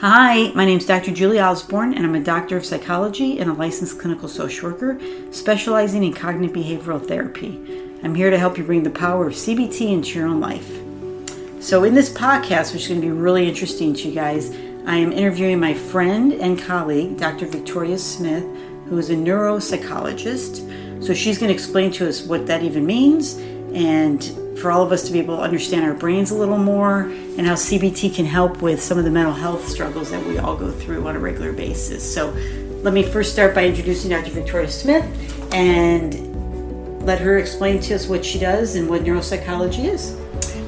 Hi, my name is Dr. Julie Osborne, and I'm a doctor of psychology and a licensed clinical social worker specializing in cognitive behavioral therapy. I'm here to help you bring the power of CBT into your own life. So, in this podcast, which is going to be really interesting to you guys, I am interviewing my friend and colleague, Dr. Victoria Smith, who is a neuropsychologist. So, she's going to explain to us what that even means and for all of us to be able to understand our brains a little more and how CBT can help with some of the mental health struggles that we all go through on a regular basis. So, let me first start by introducing Dr. Victoria Smith and let her explain to us what she does and what neuropsychology is.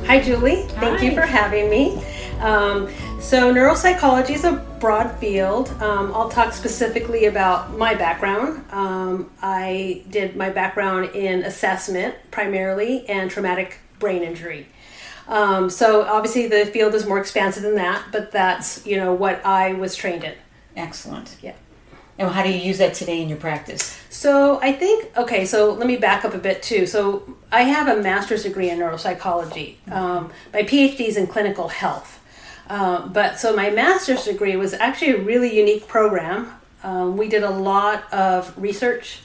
Hi, Julie. Hi. Thank you for having me. Um, so, neuropsychology is a broad field. Um, I'll talk specifically about my background. Um, I did my background in assessment primarily and traumatic brain injury. Um, so, obviously, the field is more expansive than that, but that's you know what I was trained in. Excellent. Yeah. And how do you use that today in your practice? So I think okay. So let me back up a bit too. So I have a master's degree in neuropsychology. Um, my PhD is in clinical health. Uh, but so my master's degree was actually a really unique program. Um, we did a lot of research.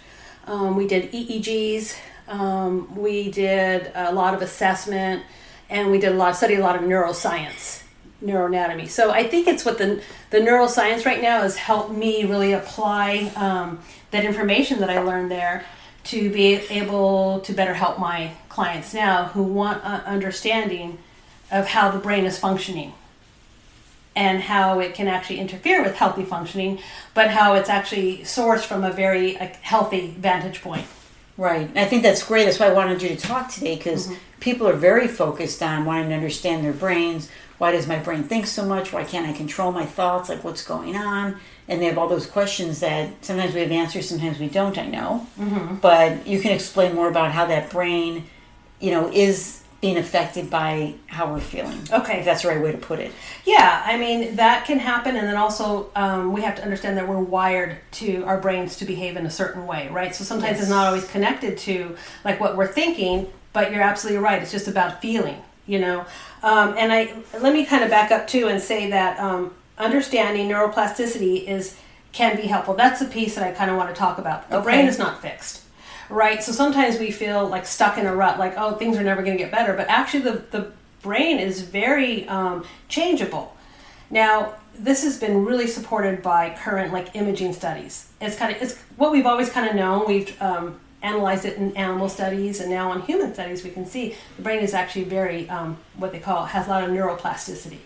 Um, we did EEGs. Um, we did a lot of assessment, and we did a lot studied a lot of neuroscience neuroanatomy. So I think it's what the the neuroscience right now has helped me really apply um, that information that I learned there to be able to better help my clients now who want an understanding of how the brain is functioning and how it can actually interfere with healthy functioning, but how it's actually sourced from a very healthy vantage point. Right. I think that's great. That's why I wanted you to talk today because people are very focused on wanting to understand their brains. Why does my brain think so much? Why can't I control my thoughts? Like, what's going on? And they have all those questions that sometimes we have answers, sometimes we don't, I know. Mm-hmm. But you can explain more about how that brain, you know, is being affected by how we're feeling. Okay. If that's the right way to put it. Yeah, I mean that can happen, and then also um, we have to understand that we're wired to our brains to behave in a certain way, right? So sometimes Yes. it's not always connected to like what we're thinking, but you're absolutely right. It's just about feeling, you know. Um, and I let me kind of back up too and say that um, understanding neuroplasticity is can be helpful. That's the piece that I kind of want to talk about. The brain is not fixed right? So sometimes we feel like stuck in a rut, like oh things are never going to get better. But actually, the the brain is very um, changeable. Now, this has been really supported by current like imaging studies. It's kind of it's what we've always kind of known. We've um, analyzed it in animal studies, and now on human studies, we can see the brain is actually very um, what they call has a lot of neuroplasticity.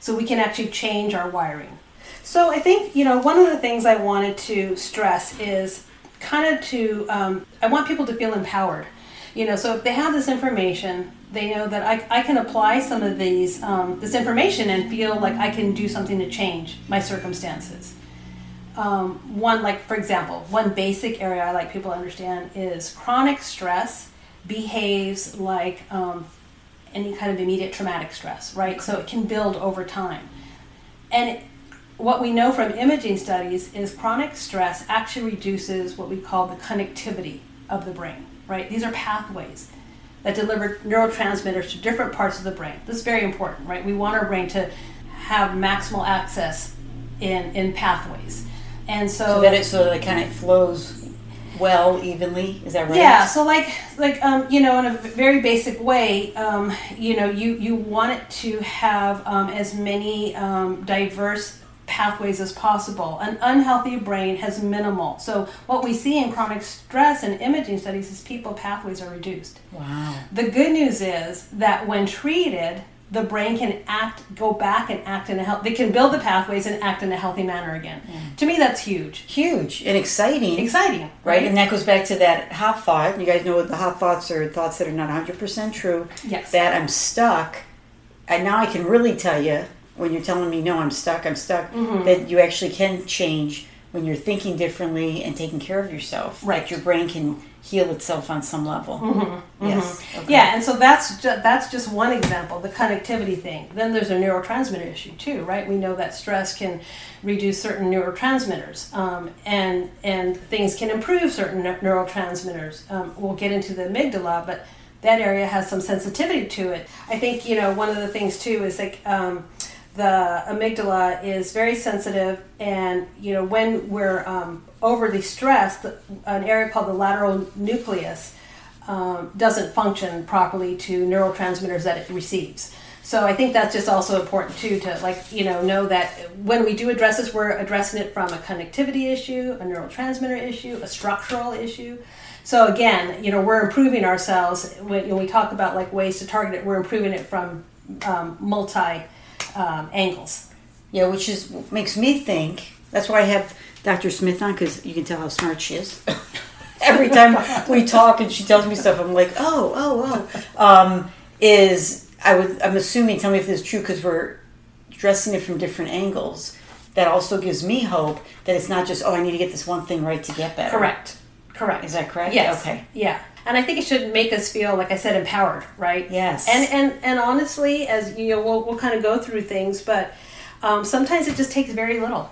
So we can actually change our wiring. So I think you know one of the things I wanted to stress is kind of to um, I want people to feel empowered. You know, so if they have this information, they know that I, I can apply some of these um, this information and feel like I can do something to change my circumstances. Um, one, like for example, one basic area I like people to understand is chronic stress behaves like um, any kind of immediate traumatic stress, right? So it can build over time. And what we know from imaging studies is chronic stress actually reduces what we call the connectivity of the brain, right? These are pathways that deliver neurotransmitters to different parts of the brain. This is very important, right? We want our brain to have maximal access in, in pathways. And so, So that it so that it kind of flows well, evenly. Is that right? yeah, so like like um, you know, in a very basic way, um, you know, you you want it to have um, as many um, diverse pathways as possible. An unhealthy brain has minimal. So what we see in chronic stress and imaging studies is people pathways are reduced. Wow. The good news is that when treated, the brain can act, go back and act in a health. They can build the pathways and act in a healthy manner again. To me, that's huge, Huge and exciting. exciting, Right, and that goes back to that hot thought. You guys know what the hot thoughts are thoughts that are not 100% true. Yes. That I'm stuck. And now I can really tell you when you're telling me, no, I'm stuck, I'm stuck, Mm-hmm. that you actually can change when you're thinking differently and taking care of yourself. Right. Your brain can heal itself on some level. Yes. Okay. Mm-hmm. Yeah, and so that's ju- that's just one example, the connectivity thing. Then there's a neurotransmitter issue too, right? We know that stress can reduce certain neurotransmitters, um, and and things can improve certain neu- neurotransmitters. Um, we'll get into the amygdala, but that area has some sensitivity to it. I think you know one of the things too is like um, the amygdala is very sensitive, and you know when we're um, overly stressed, an area called the lateral nucleus um, doesn't function properly to neurotransmitters that it receives. So I think that's just also important too to like you know know that when we do address this, we're addressing it from a connectivity issue, a neurotransmitter issue, a structural issue. So again, you know, we're improving ourselves when, when we talk about like ways to target it. We're improving it from um, multi um, angles. Yeah, which is makes me think. That's why I have Dr. Smith on because you can tell how smart she is. Every time we talk and she tells me stuff, I'm like, oh, oh, oh. Um, is I would I'm assuming. Tell me if this is true because we're dressing it from different angles. That also gives me hope that it's not just oh I need to get this one thing right to get better. Correct. Correct. Is that correct? Yes. Okay. Yeah. And I think it should make us feel, like I said, empowered, right? Yes. And and and honestly, as you know, we'll we'll kind of go through things, but um, sometimes it just takes very little,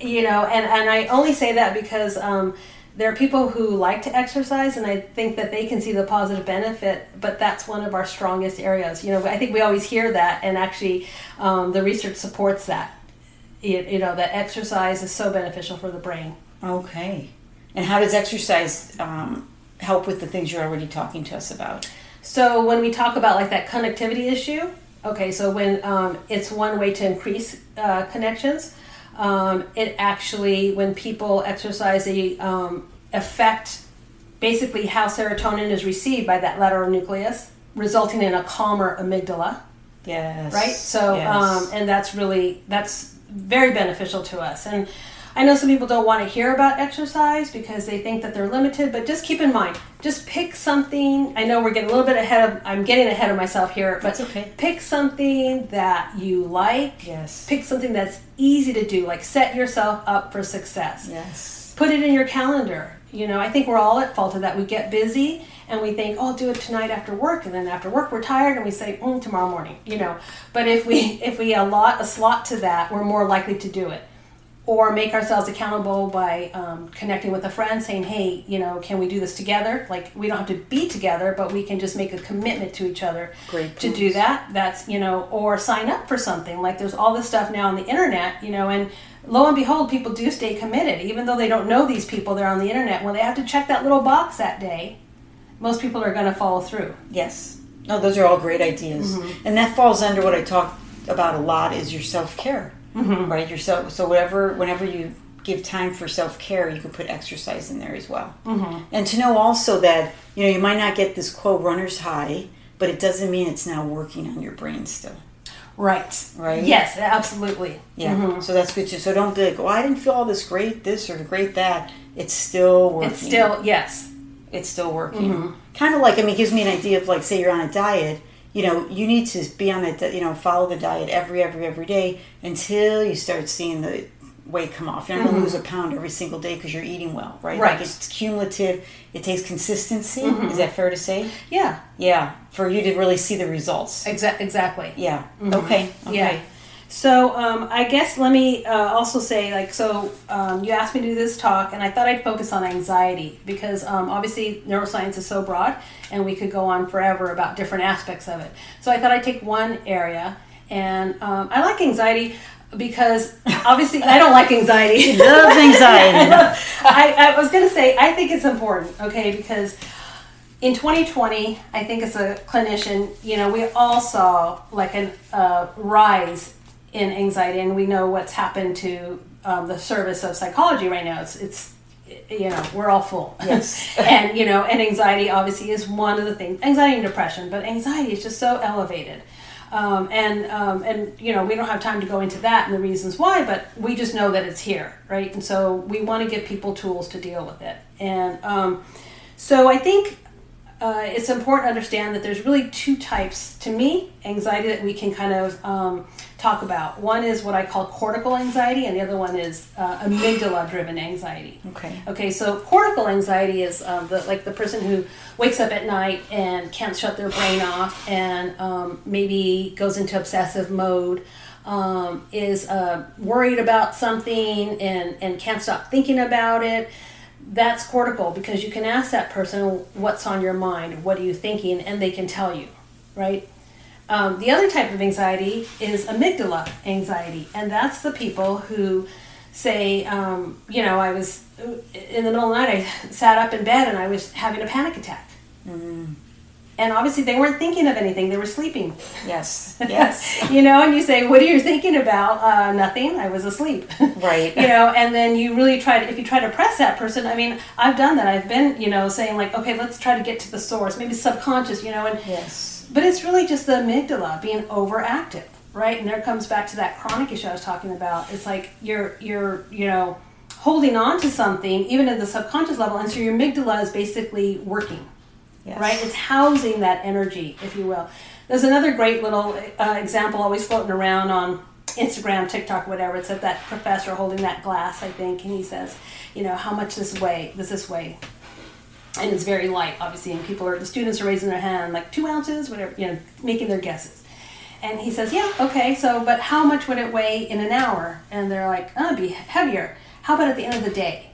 you know. And and I only say that because um, there are people who like to exercise, and I think that they can see the positive benefit. But that's one of our strongest areas. You know, I think we always hear that, and actually, um, the research supports that. You, you know, that exercise is so beneficial for the brain. Okay. And how does exercise um, help with the things you're already talking to us about? So when we talk about like that connectivity issue, okay, so when um, it's one way to increase uh, connections, um, it actually when people exercise, they um, affect basically how serotonin is received by that lateral nucleus, resulting in a calmer amygdala. Yes. Right. So yes. um, and that's really that's very beneficial to us and. I know some people don't want to hear about exercise because they think that they're limited, but just keep in mind, just pick something. I know we're getting a little bit ahead of, I'm getting ahead of myself here, but okay. pick something that you like. Yes. Pick something that's easy to do, like set yourself up for success. Yes. Put it in your calendar. You know, I think we're all at fault of that. We get busy and we think, oh, I'll do it tonight after work, and then after work we're tired and we say, mm, tomorrow morning. You know, but if we if we allot a slot to that, we're more likely to do it or make ourselves accountable by um, connecting with a friend saying hey you know can we do this together? Like we don't have to be together but we can just make a commitment to each other Great to do that. That's you know or sign up for something. Like there's all this stuff now on the internet you know and lo and behold people do stay committed. Even though they don't know these people they're on the internet when they have to check that little box that day most people are going to follow through. Yes. No, those are all great ideas, and that falls under what I talk about a lot is your self care, mm-hmm. right? Yourself. So whatever, whenever you give time for self care, you can put exercise in there as well, mm-hmm. and to know also that you know you might not get this quote runner's high, but it doesn't mean it's now working on your brain still. right Right. yes absolutely Yeah. Mhm. So that's good too. So don't be like, oh, I didn't feel all this great this or great that. It's still working. it's still yes it's still working. Kind of like I mean, it gives me an idea of like, say you're on a diet. You know, you need to be on it. You know, follow the diet every, every, every day until you start seeing the weight come off. You're not going to mm-hmm. lose a pound every single day because you're eating well, right? Right. Like it's cumulative. It takes consistency. Mm-hmm. Is that fair to say? yeah Yeah, for you to really see the results. Exa- exactly Yeah. Okay. Okay. Yeah. So um, I guess let me uh, also say, like, so um, you asked me to do this talk, and I thought I'd focus on anxiety because um, obviously neuroscience is so broad, and we could go on forever about different aspects of it. So I thought I'd take one area, and um, I like anxiety because obviously I don't like anxiety. Love anxiety. I, I was going to say I think it's important, okay, because in 2020, I think as a clinician, you know, we all saw like a uh, rise in anxiety, and we know what's happened to um, the service of psychology right now. It's, it's you know, we're all full. Yes. and, you know, and anxiety obviously is one of the things, anxiety and depression, but anxiety is just so elevated. Um, and um, and you know we don't have time to go into that and the reasons why, but we just know that it's here, right? And so we want to give people tools to deal with it. And um, so I think uh, it's important to understand that there's really two types to me anxiety that we can kind of um, talk about. One is what I call cortical anxiety, and the other one is uh, amygdala driven anxiety. Okay. Okay, so cortical anxiety is um, the, like the person who wakes up at night and can't shut their brain off and um, maybe goes into obsessive mode. Um, is uh, worried about something and, and can't stop thinking about it that's cortical because you can ask that person what's on your mind what are you thinking and they can tell you right um, the other type of anxiety is amygdala anxiety, and that's the people who say, um, you know, I was in the middle of the night, I sat up in bed and I was having a panic attack. Mm. And obviously, they weren't thinking of anything; they were sleeping. Yes, yes. you know, and you say, "What are you thinking about?" Uh, nothing. I was asleep. Right. you know, and then you really try to, if you try to press that person. I mean, I've done that. I've been, you know, saying like, "Okay, let's try to get to the source." Maybe subconscious, you know, and yes. But it's really just the amygdala being overactive right? And there comes back to that chronic issue I was talking about. It's like you're you're you know holding on to something even at the subconscious level, and so your amygdala is basically working, yes. right? It's housing that energy, if you will. There's another great little uh, example always floating around on Instagram, TikTok, whatever. It's of that professor holding that glass, I think, and he says, you know, how much this weigh? Does this weigh? And it's very light, obviously, and people are the students are raising their hand like two ounces, whatever, you know, making their guesses. And he says, Yeah, okay, so, but how much would it weigh in an hour? And they're like, Oh, it'd be heavier. How about at the end of the day?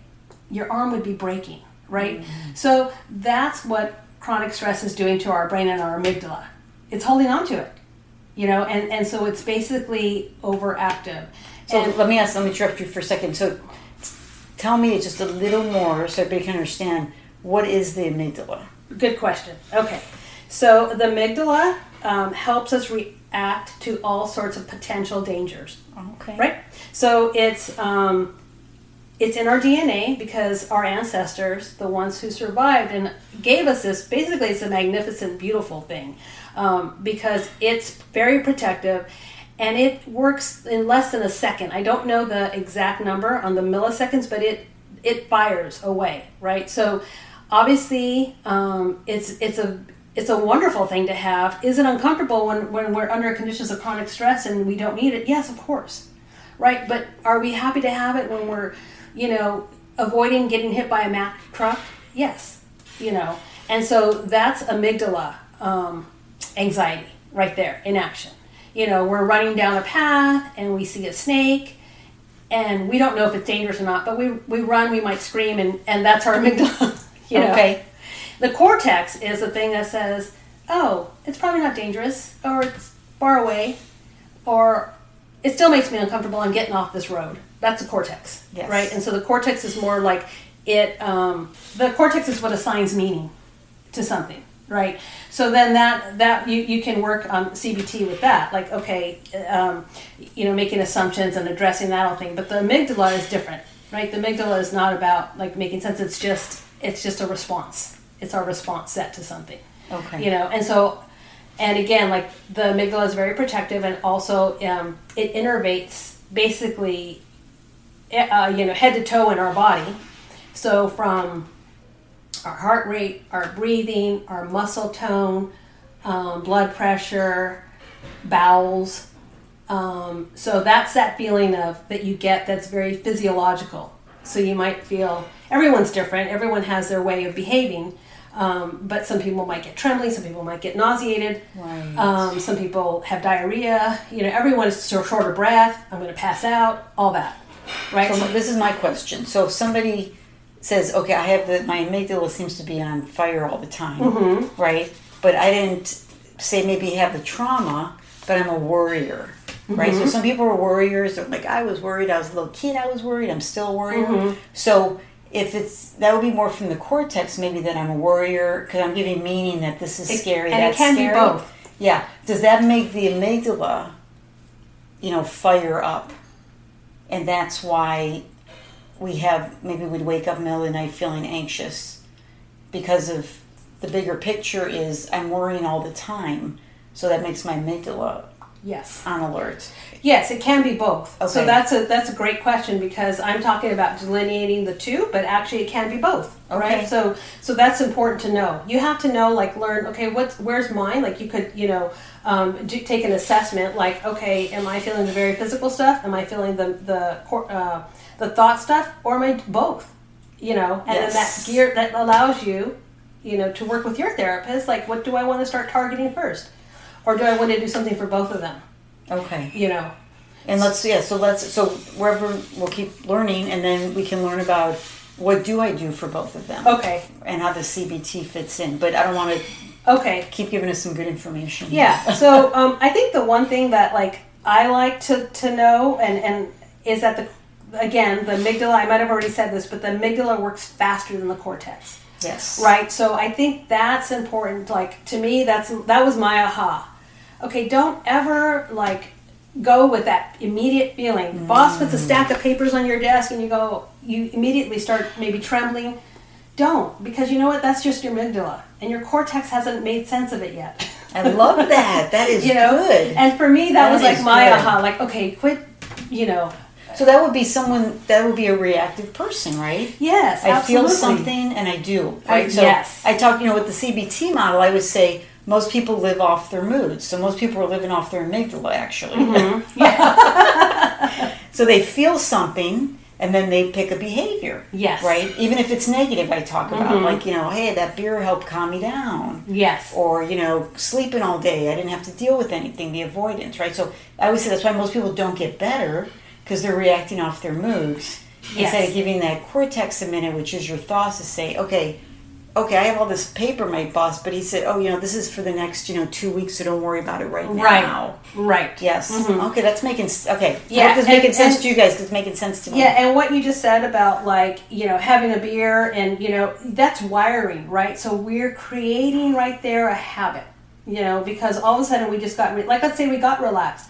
Your arm would be breaking, right? Mm-hmm. So that's what chronic stress is doing to our brain and our amygdala. It's holding on to it, you know, and, and so it's basically overactive. So and, let me ask, let me interrupt you for a second. So tell me just a little more so everybody can understand what is the amygdala? Good question. Okay. So the amygdala um, helps us react to all sorts of potential dangers. Okay. Right? So it's um, it's in our DNA because our ancestors, the ones who survived and gave us this, basically it's a magnificent, beautiful thing um, because it's very protective and it works in less than a second. I don't know the exact number on the milliseconds, but it it fires away, right? So obviously um, it's it's a it's a wonderful thing to have. Is it uncomfortable when, when we're under conditions of chronic stress and we don't need it? Yes, of course. Right? But are we happy to have it when we're, you know, avoiding getting hit by a Mack truck? Yes. You know. And so that's amygdala um, anxiety right there in action. You know, we're running down a path and we see a snake and we don't know if it's dangerous or not, but we, we run, we might scream, and, and that's our amygdala. You know? Okay. The cortex is the thing that says, oh, it's probably not dangerous, or it's far away, or it still makes me uncomfortable. I'm getting off this road. That's the cortex, yes. right? And so the cortex is more like it. Um, the cortex is what assigns meaning to something, right? So then that that you, you can work on CBT with that, like okay, um, you know, making assumptions and addressing that whole thing. But the amygdala is different, right? The amygdala is not about like making sense. It's just it's just a response it's our response set to something. Okay. You know, and so, and again, like the amygdala is very protective, and also um, it innervates basically, uh, you know, head to toe in our body. So from our heart rate, our breathing, our muscle tone, um, blood pressure, bowels. Um, so that's that feeling of that you get that's very physiological. So you might feel everyone's different. Everyone has their way of behaving. Um, but some people might get trembling, some people might get nauseated, right. um, some people have diarrhea. You know, everyone is short of breath. I'm going to pass out. All that, right? So, this is my question. So if somebody says, "Okay, I have the my amygdala seems to be on fire all the time," mm-hmm. right? But I didn't say maybe have the trauma, but I'm a worrier. Right, mm-hmm. so some people are worriers. They're like, I was worried. I was a little kid. I was worried. I'm still worried. Mm-hmm. So if it's that would be more from the cortex, maybe that I'm a warrior because I'm giving meaning that this is scary. and that's it can scary. be both. Yeah. Does that make the amygdala, you know, fire up, and that's why we have maybe we'd wake up in the middle of the night feeling anxious because of the bigger picture is I'm worrying all the time, so that makes my amygdala yes on alert. Yes, it can be both. Okay. So that's a that's a great question because I'm talking about delineating the two, but actually it can be both. Okay. Right. So so that's important to know. You have to know, like, learn. Okay, what's where's mine? Like, you could, you know, um, do, take an assessment. Like, okay, am I feeling the very physical stuff? Am I feeling the the uh, the thought stuff, or am I both? You know, and yes. then that gear that allows you, you know, to work with your therapist. Like, what do I want to start targeting first, or do I want to do something for both of them? Okay. You know. And let's yeah, so let's so wherever we'll keep learning, and then we can learn about what do I do for both of them. Okay. And how the CBT fits in, but I don't want to Okay. Keep giving us some good information. Yeah. So um, I think the one thing that like I like to to know and and is that the again the amygdala. I might have already said this, but the amygdala works faster than the cortex. Yes. Right. So I think that's important. Like to me, that's that was my aha. Okay, don't ever like go with that immediate feeling. Boss puts a stack of papers on your desk and you go, you immediately start maybe trembling. Don't, because you know what? That's just your amygdala, and your cortex hasn't made sense of it yet. I love that. That is you know, good. and for me, that, That was like my good. aha. Like, okay, quit. You know, so that would be someone that would be a reactive person, right? yes, I feel something and I do. I- Right. so yes. I talk, you know, with the CBT model, I would say most people live off their moods. So most people are living off their amygdala actually. Mm-hmm. so they feel something and then they pick a behavior. Yes. Right? Even if it's negative I talk about. Mhm. Like, you know, hey, that beer helped calm me down. Yes. Or, you know, sleeping all day. I didn't have to deal with anything, the avoidance, right? So I always say that's why most people don't get better because they're reacting off their moods. Yes. Instead of giving that cortex a minute, which is your thoughts, to say, okay, okay, I have all this paper, my boss, but he said, oh, you know, this is for the next, you know, two weeks, so don't worry about it right now. Right. Right. Yes. Mhm. Okay, that's making okay. Yeah, I hope this and- making sense and- to you guys. 'cause It's making sense to me. Yeah, and what you just said about like, you know, having a beer and, you know, that's wiring, right? So we're creating right there a habit, you know, because all of a sudden we just got, re- like, let's say we got relaxed.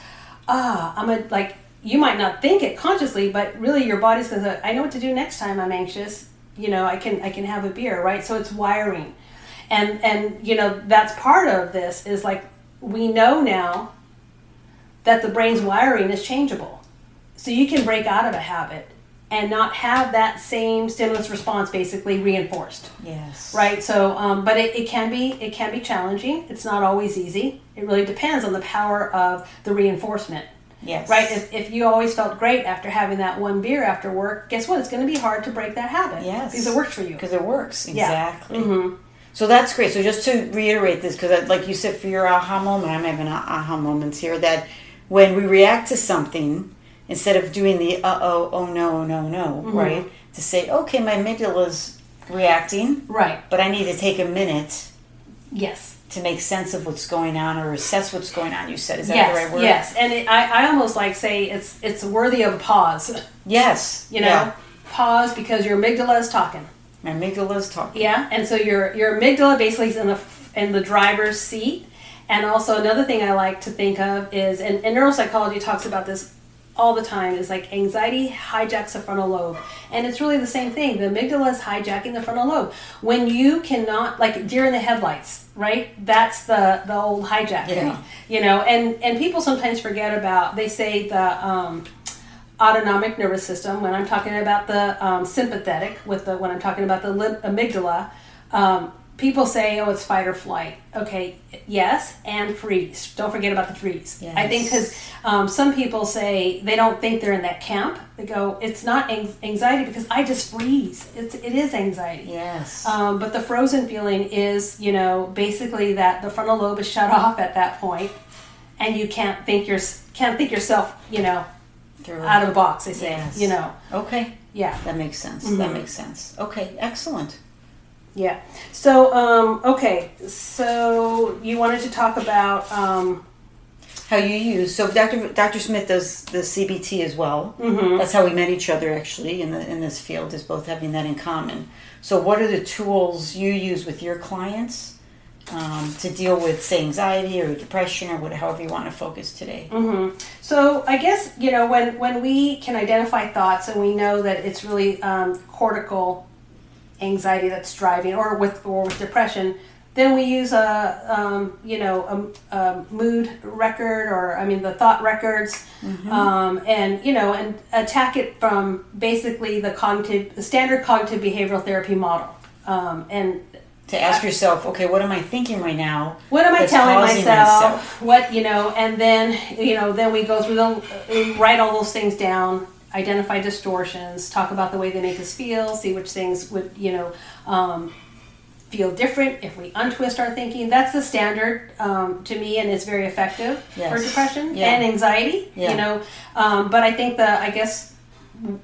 Ah, I'm a, like, you might not think it consciously, but really your body's going to, I know what to do next time I'm anxious. You know, I can, I can have a beer, right? So it's wiring. And, and, you know, that's part of this is like, we know now that the brain's wiring is changeable. So you can break out of a habit and not have that same stimulus response basically reinforced, Yes. right? So, um, but it, it can be it can be challenging. It's not always easy. It really depends on the power of the reinforcement, Yes. right? If, if you always felt great after having that one beer after work, guess what? It's going to be hard to break that habit. Yes. because it works for you. Because it works Yeah. exactly. hmm So that's great. So just to reiterate this, because like you said, for your aha moment, I'm having aha moments here. That when we react to something, instead of doing the uh oh, oh no, oh no, no, Mm-hmm. right? To say, okay, my amygdala's reacting, Right. but I need to take a minute Yes. To make sense of what's going on or assess what's going on. You said, is that yes. the right word? Yes. And it, I, I almost like say it's it's worthy of a pause. Yes. You know, Yeah. pause because your amygdala is talking. My is talking. Yeah, and so your your amygdala basically is in the in the driver's seat. And also another thing I like to think of is, and, and neuropsychology talks about this all the time, is like anxiety hijacks the frontal lobe, and it's really the same thing. The amygdala is hijacking the frontal lobe. When you cannot, like deer in the headlights, right? That's the the old hijacking. Yeah. You know, and and people sometimes forget about. They say the. Um, autonomic nervous system when i'm talking about the um, sympathetic with the when i'm talking about the amygdala um, people say oh it's fight or flight okay yes and freeze don't forget about the freeze i think because um, some people say they don't think they're in that camp they go it's not anxiety because i just freeze it's, it is anxiety Yes. um, but the frozen feeling is, you know, basically that the frontal lobe is shut off at that point, and you can't think your can't think yourself, you know, Through. out of the box. They say, Yes. you know, okay. yeah, That makes sense. Mm-hmm. That makes sense. Okay. Excellent. Yeah. So, um, okay, so you wanted to talk about, um, how you use so Dr. Dr. Smith does the CBT as well. mhm. That's how we met each other actually in the in this field is both having that in common. So what are the tools you use with your clients um, to deal with say anxiety or depression or what, however you want to focus today? hmm So I guess you know when when we can identify thoughts and we know that it's really um, cortical anxiety that's driving, or with or with depression, then we use a um, you know a, a mood record or I mean the thought records, um, and you know and attack it from basically the cognitive the standard cognitive behavioral therapy model, um, and To ask yourself, okay, what am I thinking right now? what am I telling myself? myself? What you know, and then you know, then we go through the write all those things down, identify distortions, talk about the way they make us feel, see which things would you know um, feel different if we untwist our thinking. That's the standard um, to me, and it's very effective for depression Yeah. and anxiety. Yeah. You know, um, but I think the I guess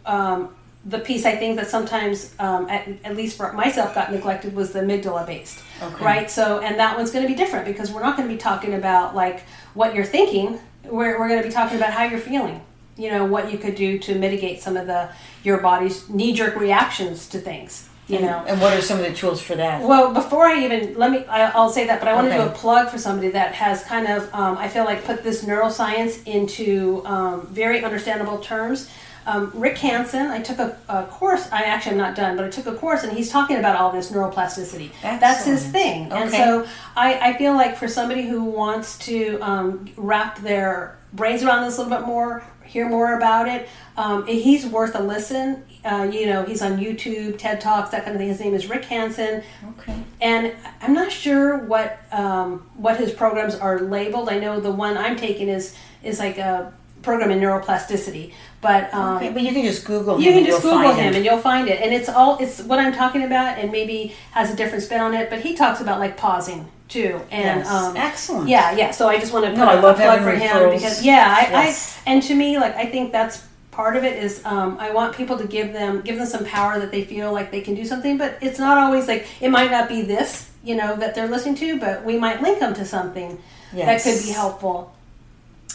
um, the piece I think that sometimes, um, at, at least for myself, got neglected was the amygdala based, Okay. right? So, and that one's going to be different because we're not going to be talking about like what you're thinking. We're, we're going to be talking about how you're feeling. You know what you could do to mitigate some of the your body's knee jerk reactions to things. You and, know, and what are some of the tools for that? well, before I even let me, I, I'll say that, but I want to do a plug for somebody that has kind of, um, I feel like, put this neuroscience into um, very understandable terms. Um, Rick Hanson, I took a, a course. I actually am not done, but I took a course, and he's talking about all this neuroplasticity. That's his Excellent. thing, and so I, I feel like for somebody who wants to um, wrap their brains around this a little bit more, hear more about it, um, he's worth a listen. Uh, you know, he's on YouTube, TED Talks, that kind of thing. His name is Rick Hanson okay. and I'm not sure what um, what his programs are labeled. I know the one I'm taking is is like a program in neuroplasticity, but um, Okay, but you can just Google him. you can just Google find him and you'll find it. And it's all it's what I'm talking about, and maybe has a different spin on it. But he talks about like pausing too, and Yes. um, Excellent. yeah, yeah. So I just want to put No, I a plug for him referrals. because yeah, I, Yes. I and to me like I think that's part of it is um, I want people to give them give them some power that they feel like they can do something, but it's not always like it might not be this you know that they're listening to, but we might link them to something Yes. that could be helpful.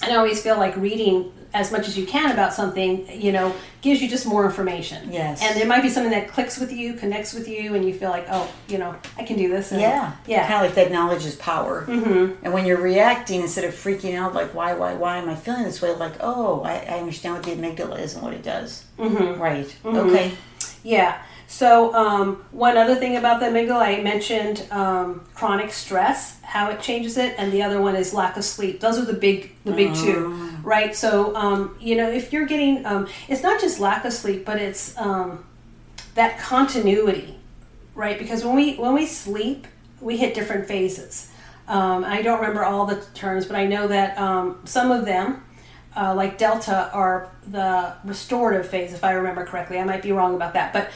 And I always feel like reading as much as you can about something, you know, gives you just more information. Yes. And there might be something that clicks with you, connects with you, and you feel like, oh, you know, I can do this. And Yeah. Yeah. Kind of like that knowledge is power. Mm-hmm. And when you're reacting, instead of freaking out, like, why, why, why am I feeling this way? Like, oh, I, I understand what the amygdala is and what it does. Mm-hmm. Right. Okay. Yeah. So um, one other thing about the amygdala, I mentioned um, chronic stress, how it changes it, and the other one is lack of sleep. Those are the big, the big two, right? So um, you know, if you're getting, um, it's not just lack of sleep, but it's um, that continuity, right? Because when we when we sleep, we hit different phases. Um, I don't remember all the terms, but I know that um, some of them, uh, like delta, are the restorative phase, if I remember correctly. I might be wrong about that, but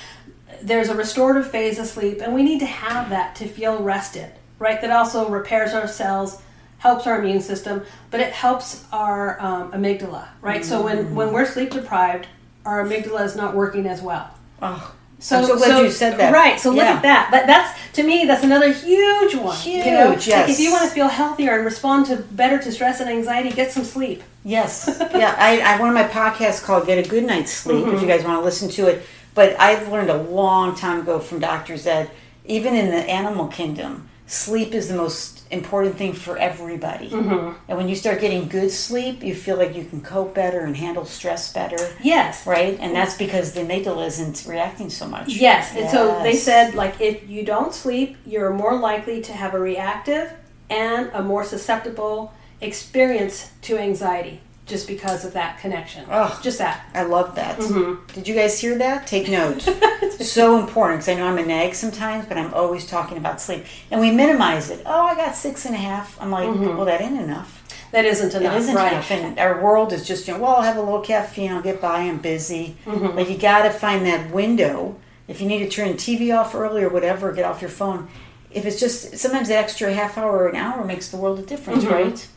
there's a restorative phase of sleep, and we need to have that to feel rested, right? That also repairs our cells, helps our immune system, but it helps our um, amygdala, right? So when when we're sleep deprived, our amygdala is not working as well. Oh, So, I'm so glad you said that. Right. So look Yeah. at that. that. That's to me, that's another huge one. you know? Huge, Like if you want to feel healthier and respond to better to stress and anxiety, get some sleep. Yes. yeah. I, I one of my podcasts called "Get a Good Night's Sleep." Mm-hmm. If you guys want to listen to it, but I've learned a long time ago from doctors that even in the animal kingdom, sleep is the most important thing for everybody. Mm-hmm. And when you start getting good sleep, you feel like you can cope better and handle stress better, Yes. right? And that's because the amygdala isn't reacting so much. Yes. And so they said like if you don't sleep, you're more likely to have a reactive and a more susceptible experience to anxiety just because of that connection. Ugh. Just that. I love that. Mm-hmm. Did you guys hear that? Take note. so important because I know I'm a nag sometimes, but I'm always talking about sleep. And we minimize it. Oh, I got six and a half. I'm like, well, that ain't enough. That isn't enough. It isn't right. enough. And our world is just, you know, well, I'll have a little caffeine, I'll get by, I'm busy. Mm-hmm. But you got to find that window. If you need to turn the TV off early or whatever, get off your phone. If it's just, sometimes that extra half hour or an hour makes the world a difference, Mhm. right?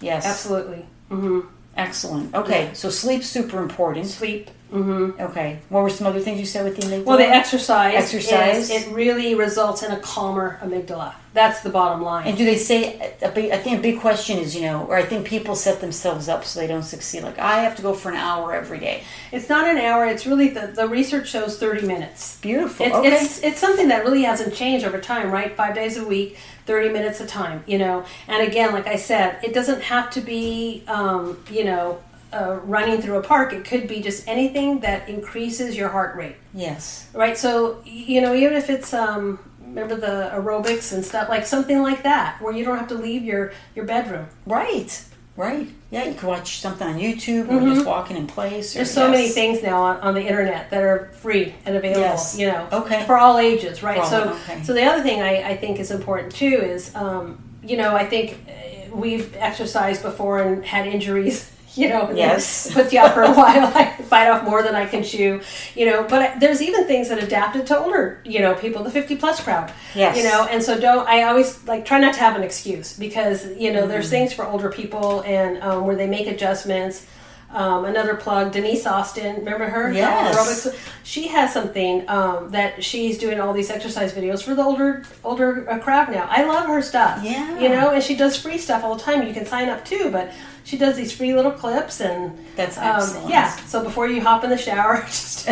Yes. Absolutely. hmm Excellent. Okay, so sleep's super important. Sleep. Hmm Okay. What were some other things you said with the amygdala? Well, the exercise, Exercise. is- it really results in a calmer amygdala. That's the bottom line. and do they say? A big, I think a big question is, you know, or I think people set themselves up so they don't succeed. Like I have to go for an hour every day. it's not an hour. It's really the, the research shows thirty minutes. Beautiful. It's, okay. it's it's something that really hasn't changed over time, right? Five days a week, thirty minutes a time. You know, and again, like I said, it doesn't have to be, um, you know. Uh, running through a park, it could be just anything that increases your heart rate. yes. right? So you know, even if it's um, remember the aerobics and stuff like something like that, where you don't have to leave your your bedroom. Right. Right. Yeah, you can watch something on YouTube or just walking in place. Or, Mm-hmm. There's so many things now on, on the internet that are free and available. Yes. You know, Okay. for all ages, right? All- so, okay. so the other thing I, I think is important too is, um, you know, I think uh, we've exercised before and had injuries. You know, Yes. puts you out for a while. I bite off more than I can chew. You know, but there's even things that adapted to older, you know, people, the 50 plus crowd. Yes. You know, and so don't. I always like try not to have an excuse because you know Mm-hmm. there's things for older people and um, where they make adjustments. Um, another plug, Denise Austin. Remember her? Yes. She has something um, that she's doing all these exercise videos for the older older uh, crowd now. I love her stuff. Yeah. You know, and she does free stuff all the time. You can sign up too, but she does these free little clips and That's um, yeah. So before you hop in the shower, just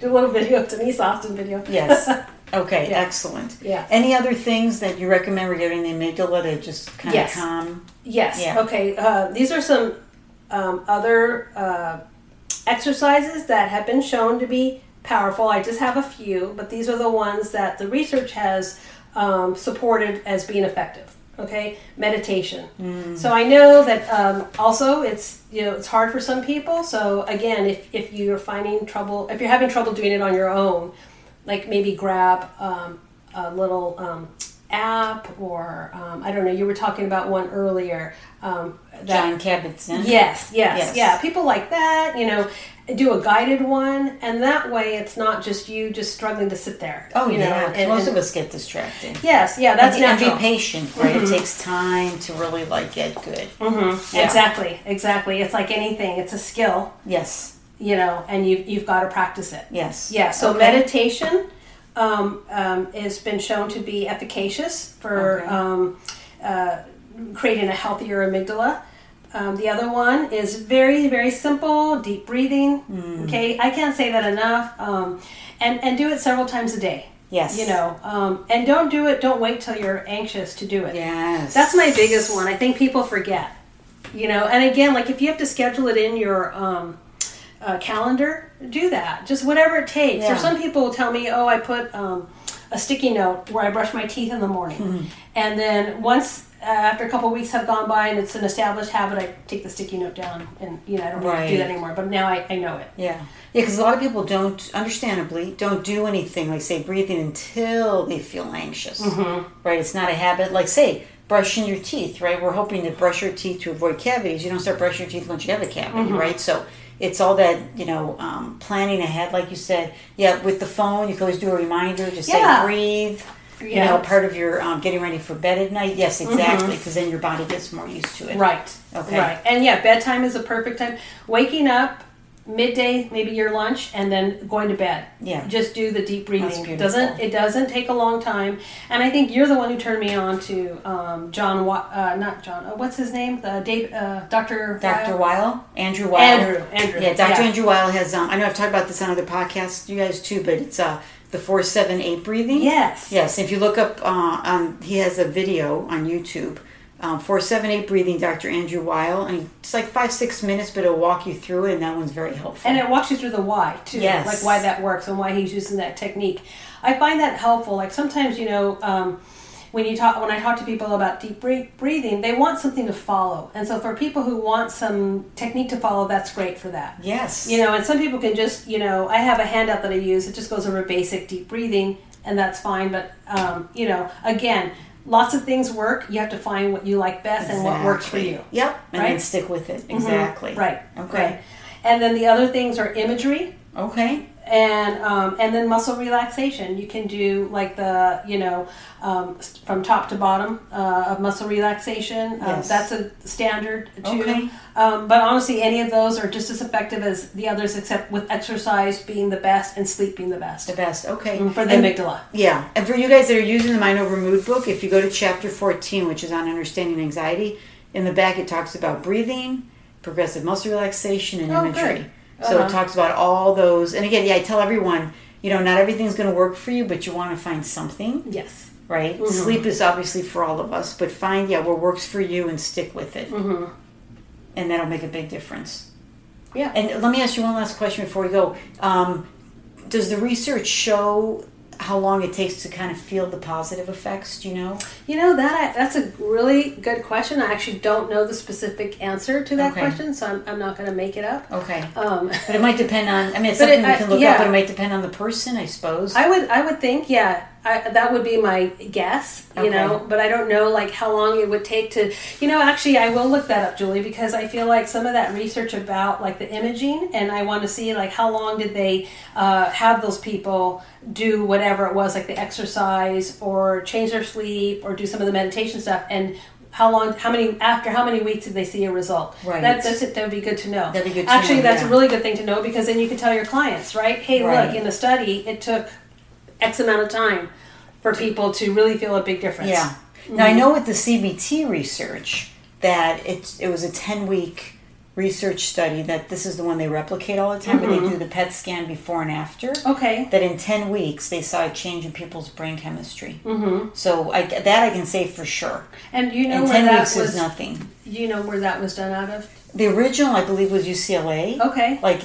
do a little video, Denise Austin video. Yes. Okay, Yeah. excellent. Yeah. Any other things that you recommend regarding the amygdala to just kind Yes. of calm? Yes. Yeah. Okay. Uh, these are some um, other uh, exercises that have been shown to be powerful. I just have a few, but these are the ones that the research has um, supported as being effective. Okay, meditation. So I know that um, also it's you know it's hard for some people. So again, if if you're finding trouble, if you're having trouble doing it on your own, like maybe grab um, a little um, app or um, I don't know. You were talking about one earlier. Um, that, John Kabat-Zinn? Yes, yes, Yes. yeah. People like that, you know, do a guided one, and that way it's not just you just struggling to sit there. Oh, you know, and- most and- of us get distracted. Yes, yeah, that's and, be- and be patient, right? It takes time to really like get good. Mhm, Yeah. Exactly, exactly. It's like anything; it's a skill, Yes, you know, and you've you've got to practice it. yes. Yeah, so Okay. meditation um, um, has been shown to be efficacious for Okay. um, uh, creating a healthier amygdala. Um, the other one is very, very simple, deep breathing. Hmm. Okay, I can't say that enough. Um, and, and do it several times a day. Yes. You know, um, and don't do it, don't wait till you're anxious to do it. Yes. That's my biggest one. I think people forget. You know, and again, like if you have to schedule it in your um, uh, calendar, do that. Just whatever it takes. Yeah. Or some people will tell me, "Oh, I put um, a sticky note where I brush my teeth in the morning," Mm-hmm. and then once uh, after a couple of weeks have gone by and it's an established habit, I take the sticky note down, and you know I don't really Right. do that anymore. But now I, I know it. Yeah. Yeah, because a lot of people don't, understandably, don't do anything like, say, breathing until they feel anxious. Mm-hmm. Right? It's not a habit. Like, say, brushing your teeth, right? We're hoping to brush your teeth to avoid cavities. You don't start brushing your teeth once you have a cavity, Mm-hmm. right? So it's all that, you know, um, planning ahead, like you said. Yeah, with the phone, you can always do a reminder, just Yeah. say breathe. You know, part of your um, getting ready for bed at night. Yes, exactly, because then your body gets more used to it. Mm-hmm. Right. Okay. Right. And yeah, bedtime is a perfect time. Waking up midday, maybe your lunch, and then going to bed. Yeah. Just do the deep breathing. doesn't it doesn't take a long time. And I think you're the one who turned me on to um, John. Uh, not John. Uh, what's his name? The Dave. Uh, Doctor. Dr. Weil, Andrew Weil. Andrew. Andrew. Yeah, Dr. Andrew Weil has. Um, I know I've talked about this on other podcasts, you guys too, but it's uh, the four seven eight breathing. Yes. Yes. If you look up, uh, um, he has a video on YouTube. Um, four seven eight breathing, Dr. Andrew Weil, and it's like five six minutes, but it'll walk you through it, and that one's very helpful. And it walks you through the why too, Yes. like why that works and why he's using that technique. I find that helpful. Like sometimes, you know, um, when you talk, when I talk to people about deep breathing, they want something to follow. And so for people who want some technique to follow, that's great for that. yes, You know, and some people can just, you know, I have a handout that I use. It just goes over basic deep breathing, and that's fine. But um, you know, again, lots of things work. You have to find what you like best and what works for you. Yep, and then Right? stick with it. Mm-hmm. Exactly. Right. Okay. Right. And then the other things are imagery Okay. And um, and then muscle relaxation. You can do like the you know um, from top to bottom uh, of muscle relaxation. Um, Yes. That's a standard too. Okay. Um, but honestly, any of those are just as effective as the others, except with exercise being the best and sleep being the best The best. Okay. for the And- amygdala. Yeah, and for you guys that are using the Mind Over Mood book, if you go to chapter 14, which is on understanding anxiety, in the back it talks about breathing, progressive muscle relaxation, and Oh, imagery. good. So Uh-huh. it talks about all those. And again, yeah, I tell everyone, you know, not everything's going to work for you, but you want to find something, Yes. right? Mm-hmm. Sleep is obviously for all of us, but find, yeah, what works for you and stick with it. Mm-hmm. And that'll make a big difference. Yeah. And let me ask you one last question before we go. Um, does the research show how long it takes to kind of feel the positive effects? Do you know? You know that that's a really good question. I actually don't know the specific answer to that Okay. question, so I'm, I'm not going to make it up. Okay. Um, But it might depend on. I mean, it's But it- something we I- can look yeah. up, but it might depend on the person, I suppose. I would I would think yeah I, that would be my guess you Okay. know but I don't know like how long it would take to you know actually I will look that up Julie because I feel like some of that research about like the imaging and I want to see like how long did they uh, have those people do whatever it was like the exercise or change their sleep or do some of the meditation stuff and how long, how many after how many weeks did they see a result? Right. That, that's it. That would be good to know. That'd be good to know. Actually, know, that's yeah. a really good thing to know because then you can tell your clients, right? Hey, Right. look, in the study, it took X amount of time for people to really feel a big difference. Yeah. Now I know with the CBT research that it's it was a ten week research study that this is the one they replicate all the time, but they do the PET scan before and after. Okay. That in ten weeks they saw a change in people's brain chemistry. Mm-hmm. So I, that I can say for sure. And you know And where ten that weeks was? is nothing. You know where that was done out of? The original I believe was UCLA. Okay. Like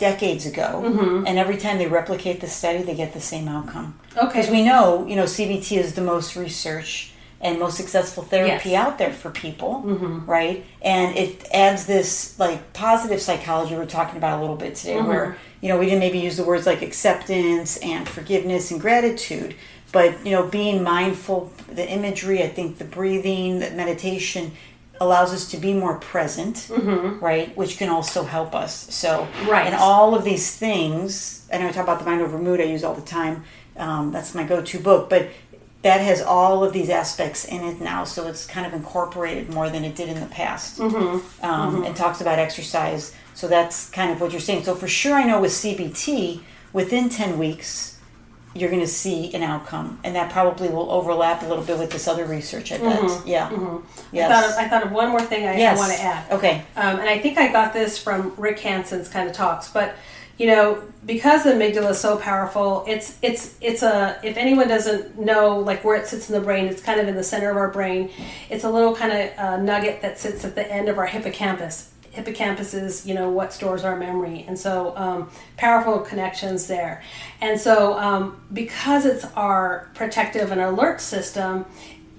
decades ago, mm-hmm. and every time they replicate the study, they get the same outcome. Okay. Because we know, you know, CBT is the most research and most successful therapy Yes. out there for people, mm-hmm. right? And it adds this like positive psychology we're talking about a little bit today, mm-hmm. where you know we didn't maybe use the words like acceptance and forgiveness and gratitude, but you know being mindful, the imagery, I think the breathing, the meditation allows us to be more present, right? Which can also help us. So, Right. and all of these things, I know I talk about the mind over mood I use all the time. Um, that's my go-to book, but that has all of these aspects in it now, so it's kind of incorporated more than it did in the past. Mm-hmm. Um, And talks about exercise, so that's kind of what you're saying. So for sure, I know with CBT, within ten weeks, you're going to see an outcome, and that probably will overlap a little bit with this other research. I bet. Yeah. Yes. I, thought of, I thought of one more thing I, yes. Want to add. Okay. Um, and I think I got this from Rick Hanson's kind of talks, but you know, because the amygdala is so powerful, it's it's it's a if anyone doesn't know like where it sits in the brain, it's kind of in the center of our brain. It's a little kind of uh, nugget that sits at the end of our hippocampus. Hippocampus is you know what stores our memory, and so um, powerful connections there. And so um, because it's our protective and alert system,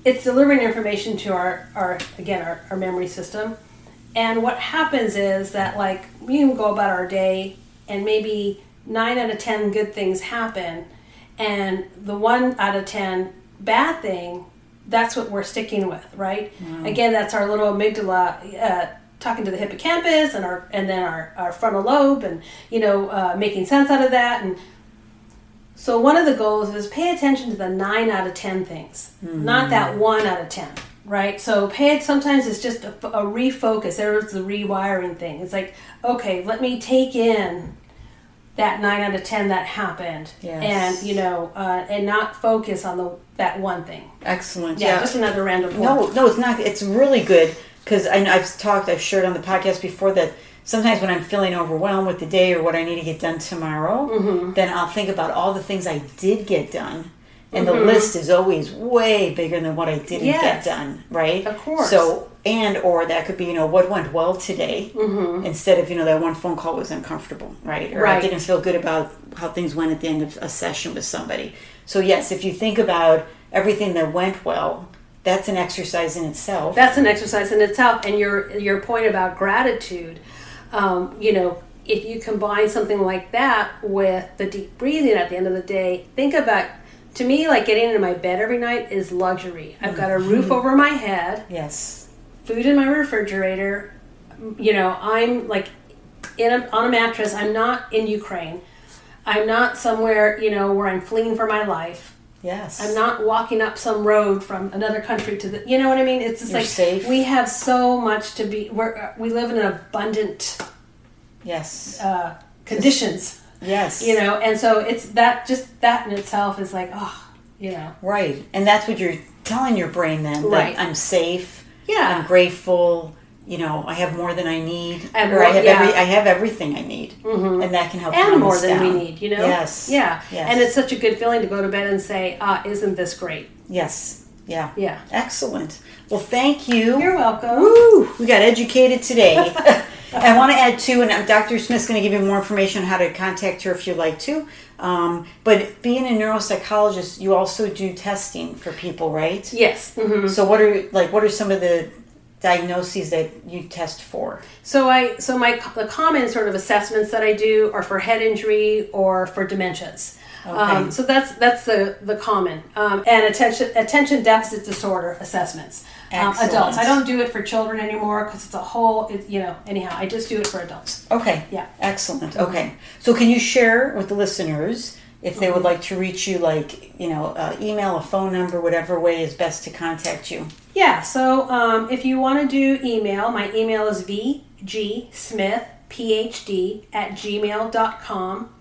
it's delivering information to our, our again our, our memory system. And what happens is that like we can go about our day and maybe nine out of ten good things happen. And the one out of ten bad thing that's what we're sticking with right? Again that's our little amygdala uh, talking to the hippocampus and our and then our, our frontal lobe and you know uh, making sense out of that and so one of the goals is pay attention to the nine out of ten things, not that one out of ten, right? So pay it. Sometimes it's just a, a refocus. There's the rewiring thing. It's like, okay, let me take in that nine out of ten that happened, Yes. and you know, uh, and not focus on the that one thing. Excellent. Yeah, just another random. point. No, no, it's not. It's really good because I've talked, I've shared on the podcast before that sometimes when I'm feeling overwhelmed with the day or what I need to get done tomorrow, Mm-hmm. then I'll think about all the things I did get done. And Mm-hmm. the list is always way bigger than what I didn't Yes. get done, right? Of course. So, and or that could be, you know, what went well today Mm-hmm. instead of, you know, that one phone call was uncomfortable, right? Or I didn't feel good about how things went at the end of a session with somebody. So, yes, if you think about everything that went well, that's an exercise in itself. that's an exercise in itself. And your your point about gratitude um, you know if you combine something like that with the deep breathing at the end of the day think about to me like getting into my bed every night is luxury. I've got a roof over my head. Yes. food in my refrigerator. You know i'm like in a, on a mattress. I'm not in ukraine. I'm not somewhere you know where i'm fleeing for my life Yes. I'm not walking up some road from another country to the. You know what I mean? It's just You're like safe. we have so much to be. We're, uh, we live in an abundant Yes. uh, conditions, yes. you know, and so it's that just that in itself is like oh, you know, Right. And that's what you're telling your brain then. Right. That I'm safe. Yeah. I'm grateful. You know, I have more than I need. I have or I have yeah. Mm-hmm. every I have everything I need. And that can help and more than down. we need. You know. Yes. Yeah. Yes. And it's such a good feeling to go to bed and say, ah, isn't this great? Yes. Yeah. Yeah. Excellent. Well, thank you. You're welcome. Woo! We got educated today. I want to add too, and Dr. Smith's going to give you more information on how to contact her if you'd like to. Um, but being a neuropsychologist, you also do testing for people, right? Yes. hmm So what are like what are some of the diagnoses that you test for? So I so my the common sort of assessments that I do are for head injury or for dementias. Um, so that's that's the the common um, and attention attention deficit disorder assessments. Um, adults. I don't do it for children anymore because it's a whole. It, you know. Anyhow, I just do it for adults. Okay. Yeah. Excellent. Okay. So can you share with the listeners if they would like to reach you, like, you know, uh, email, a phone number, whatever way is best to contact you. Yeah, so um, if you want to do email, my email is vgsmithphd at gmail.com.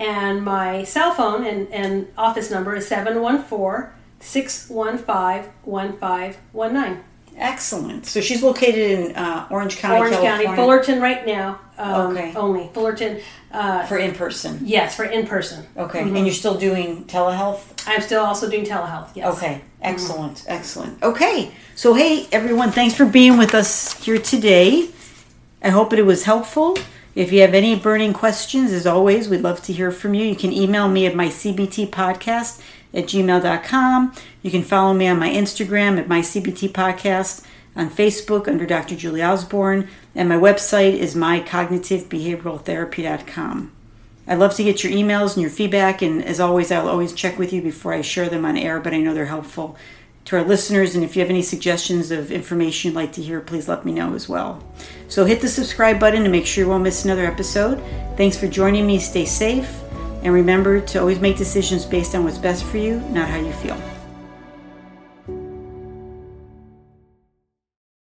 And my cell phone and, and office number is 714 615 1519. Excellent. So she's located in uh, Orange County, Orange California. County, Fullerton right now. Um, Okay. Only. Fullerton, uh, For in person. yes, for in person. Okay. And you're still doing telehealth? I'm still also doing telehealth, yes. Okay, excellent, excellent. Okay, so hey everyone, thanks for being with us here today. I hope it was helpful. If you have any burning questions, as always, we'd love to hear from you. You can email me at my CBT podcast at gmail.com. You can follow me on my Instagram at my CBT podcast, on Facebook under Dr. Julie Osborne, and my website is mycognitivebehavioraltherapy.com. I'd love to get your emails and your feedback, and as always, I'll always check with you before I share them on air, but I know they're helpful to our listeners. And if you have any suggestions of information you'd like to hear, please let me know as well. So hit the subscribe button to make sure you won't miss another episode. Thanks for joining me. Stay safe, and remember to always make decisions based on what's best for you, not how you feel.